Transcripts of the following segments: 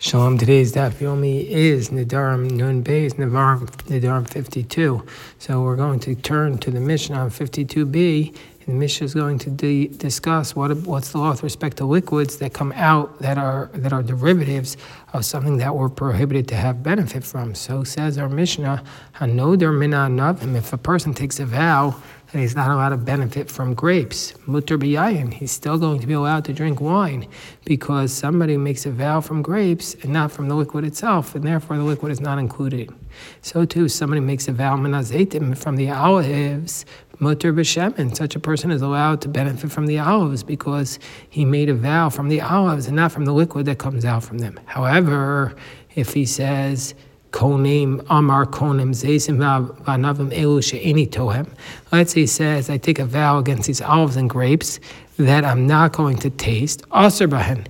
Shalom. Today's daf yomi is Nedarim Nun Beis Nedarim Nedarim 52. So we're going to turn to the Mishnah on 52b. And the Mishnah is going to de- discuss what what's the law with respect to liquids that come out that are that are derivatives of something that we're prohibited to have benefit from. So says our Mishnah, Hanoder Mina Navim. If a person takes a vow and he's not allowed to benefit from grapes. Mutter biyayin, he's still going to be allowed to drink wine because somebody makes a vow from grapes and not from the liquid itself, and therefore the liquid is not included. So too, somebody makes a vow minazetim from the olives, mutter b'shemen. Such a person is allowed to benefit from the olives because he made a vow from the olives and not from the liquid that comes out from them. However, if he says, Konim Amar Konim Zaysim Vanavim Elu She'eni Tohem. Let's say he says, I take a vow against these olives and grapes that I'm not going to taste. Aser Bahen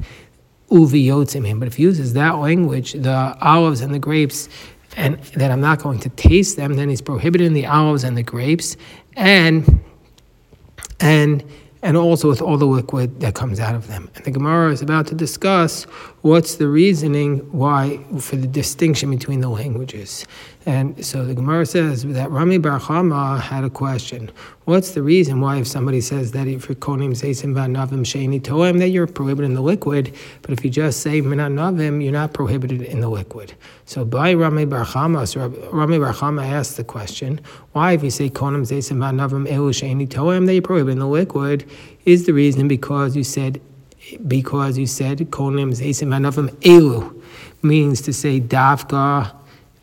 Uvi But if he uses that language, the olives and the grapes, and that I'm not going to taste them, then he's prohibiting the olives and the grapes, and and and also with all the liquid that comes out of them. And the Gemara is about to discuss what's the reasoning why for the distinction between the languages. And so the Gemara says that Rami Bar Chama had a question. What's the reason why if somebody says that if you're konim seisim v'anavim sheini toem that you're prohibited in the liquid, but if you just say minanavim, you're not prohibited in the liquid. So by Rami Bar Chama, so Rami Bar Chama asked the question, why if you say konim seisim v'anavim elu sheini toem that you're prohibited in the liquid, is the reason because you said because you said konim seisim v'anavim elu means to say davka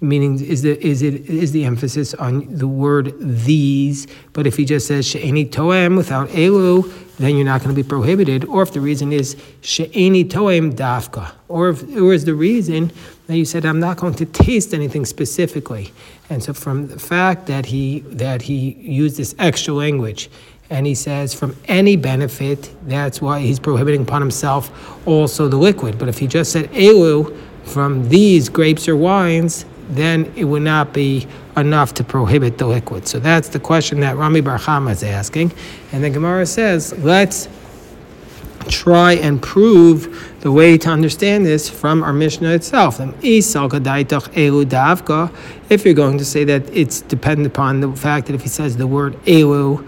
meaning is the is it is the emphasis on the word these but if he just says she'eni toem without elu then you're not going to be prohibited. Or if the reason is she'eni toem dafka or if or is the reason that you said I'm not going to taste anything specifically. And so from the fact that he that he used this extra language and he says from any benefit that's why he's prohibiting upon himself also the liquid. But if he just said elu from these grapes or wines then it would not be enough to prohibit the liquid. So that's the question that Rami Bar Chama is asking. And the Gemara says, let's try and prove the way to understand this from our Mishnah itself. If you're going to say that it's dependent upon the fact that if he says the word elu,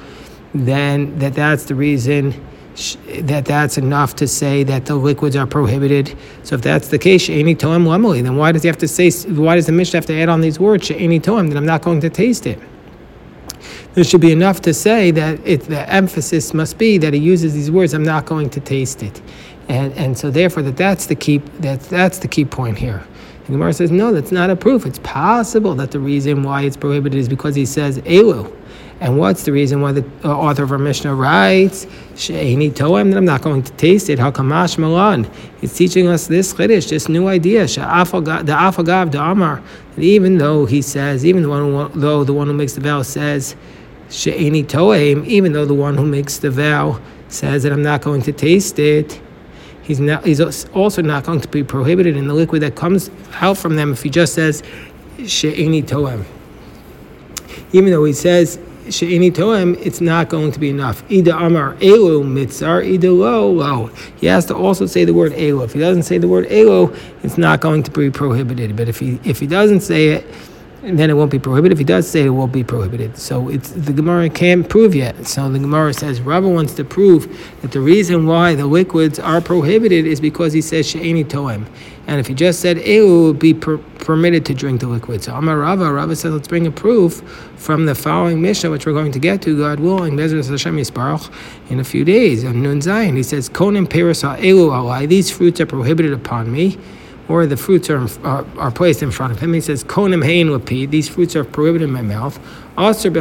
then that that's the reason that that's enough to say that the liquids are prohibited. So if that's the case, any toem lemeli, then why does he have to say? Why does the Mishnah have to add on these words any toem that I'm not going to taste it? There should be enough to say that it, the emphasis must be that he uses these words. I'm not going to taste it, and and so therefore that that's the key that that's the key point here. And Gemara says no, that's not a proof. It's possible that the reason why it's prohibited is because he says elu. And what's the reason why the uh, author of our Mishnah writes, She'eni toem, that I'm not going to taste it? How kamash malan? It's teaching us this chiddush, this new idea, the afagav the amar, that even though he says, even the one who, though the one who makes the vow says, She'eni toem, even though the one who makes the vow says that I'm not going to taste it, he's, not, he's also not going to be prohibited in the liquid that comes out from them if he just says, She'eni toem. Even though he says she'ini toem, it's not going to be enough. Ida amar elu mitzar, ida lo lo. He has to also say the word elu. If he doesn't say the word elu, it's not going to be prohibited. But if he if he doesn't say it, then it won't be prohibited. If he does say it, won't be prohibited. So it's the Gemara can't prove yet. So the Gemara says Rava wants to prove that the reason why the liquids are prohibited is because he says she'eni toem. And if he just said elu, would be per- permitted to drink the liquid. So Amar Rava, Rava says let's bring a proof from the following Mishnah, which we're going to get to, God willing, Bezras Hashem Yisparach, in a few days. On Nun Zayin, he says, Konim Peris elu alai, these fruits are prohibited upon me or the fruits are, are, are, placed in front of him. He says, Konim hein lapid, these fruits are prohibited in my mouth. Aser.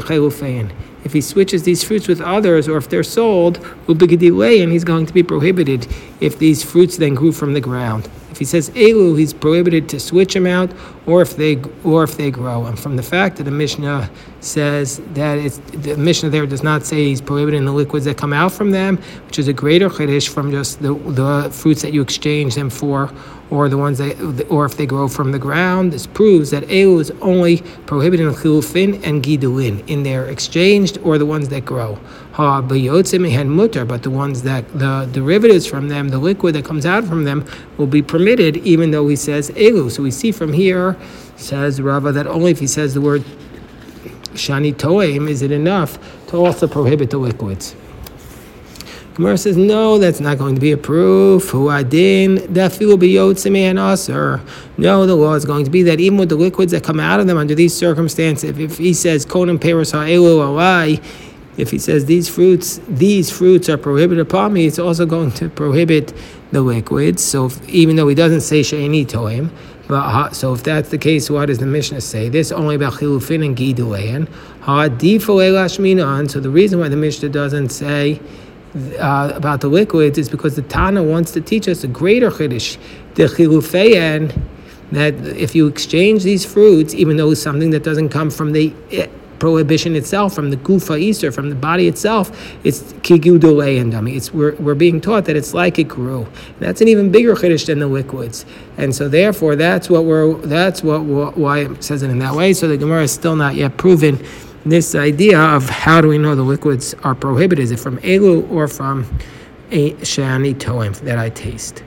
If he switches these fruits with others, or if they're sold, and he's going to be prohibited if these fruits then grew from the ground. If he says elu, he's prohibited to switch them out, or if they or if they grow. And from the fact that the Mishnah says that it's the Mishnah there does not say he's prohibiting the liquids that come out from them, which is a greater chiddush from just the the fruits that you exchange them for, or the ones that, or if they grow from the ground. This proves that Elu is only prohibiting chilufin and gidulin in their exchanged or the ones that grow. Ha mutter, but the ones that the derivatives from them, the liquid that comes out from them, will be permitted, even though he says Elu. So we see from here, says Rava, that only if he says the word shani toim is it enough to also prohibit the liquids. Gemara says, no, that's not going to be a proof. Huadin, dafilu biyotzim aser. No, the law is going to be that even with the liquids that come out of them under these circumstances, if he says konim peros ha'elu alai, if he says these fruits, these fruits are prohibited upon me, it's also going to prohibit the liquids. So if, even though he doesn't say she'eni toim, but so if that's the case, what does the Mishnah say? This only about chilufin and gidulin. So the reason why the Mishnah doesn't say uh, about the liquids is because the Tana wants to teach us a greater chiddush, the chilufin, that if you exchange these fruits, even though it's something that doesn't come from the prohibition itself, from the gufa Easter, from the body itself, it's kigudole and dummy. It's we're, we're being taught that it's like it grew. That's an even bigger chiddush than the liquids, and so therefore that's what we're that's what why it says it in that way. So the Gemara is still not yet proven this idea of how do we know the liquids are prohibited? Is it from elu or from a shani toim that I taste?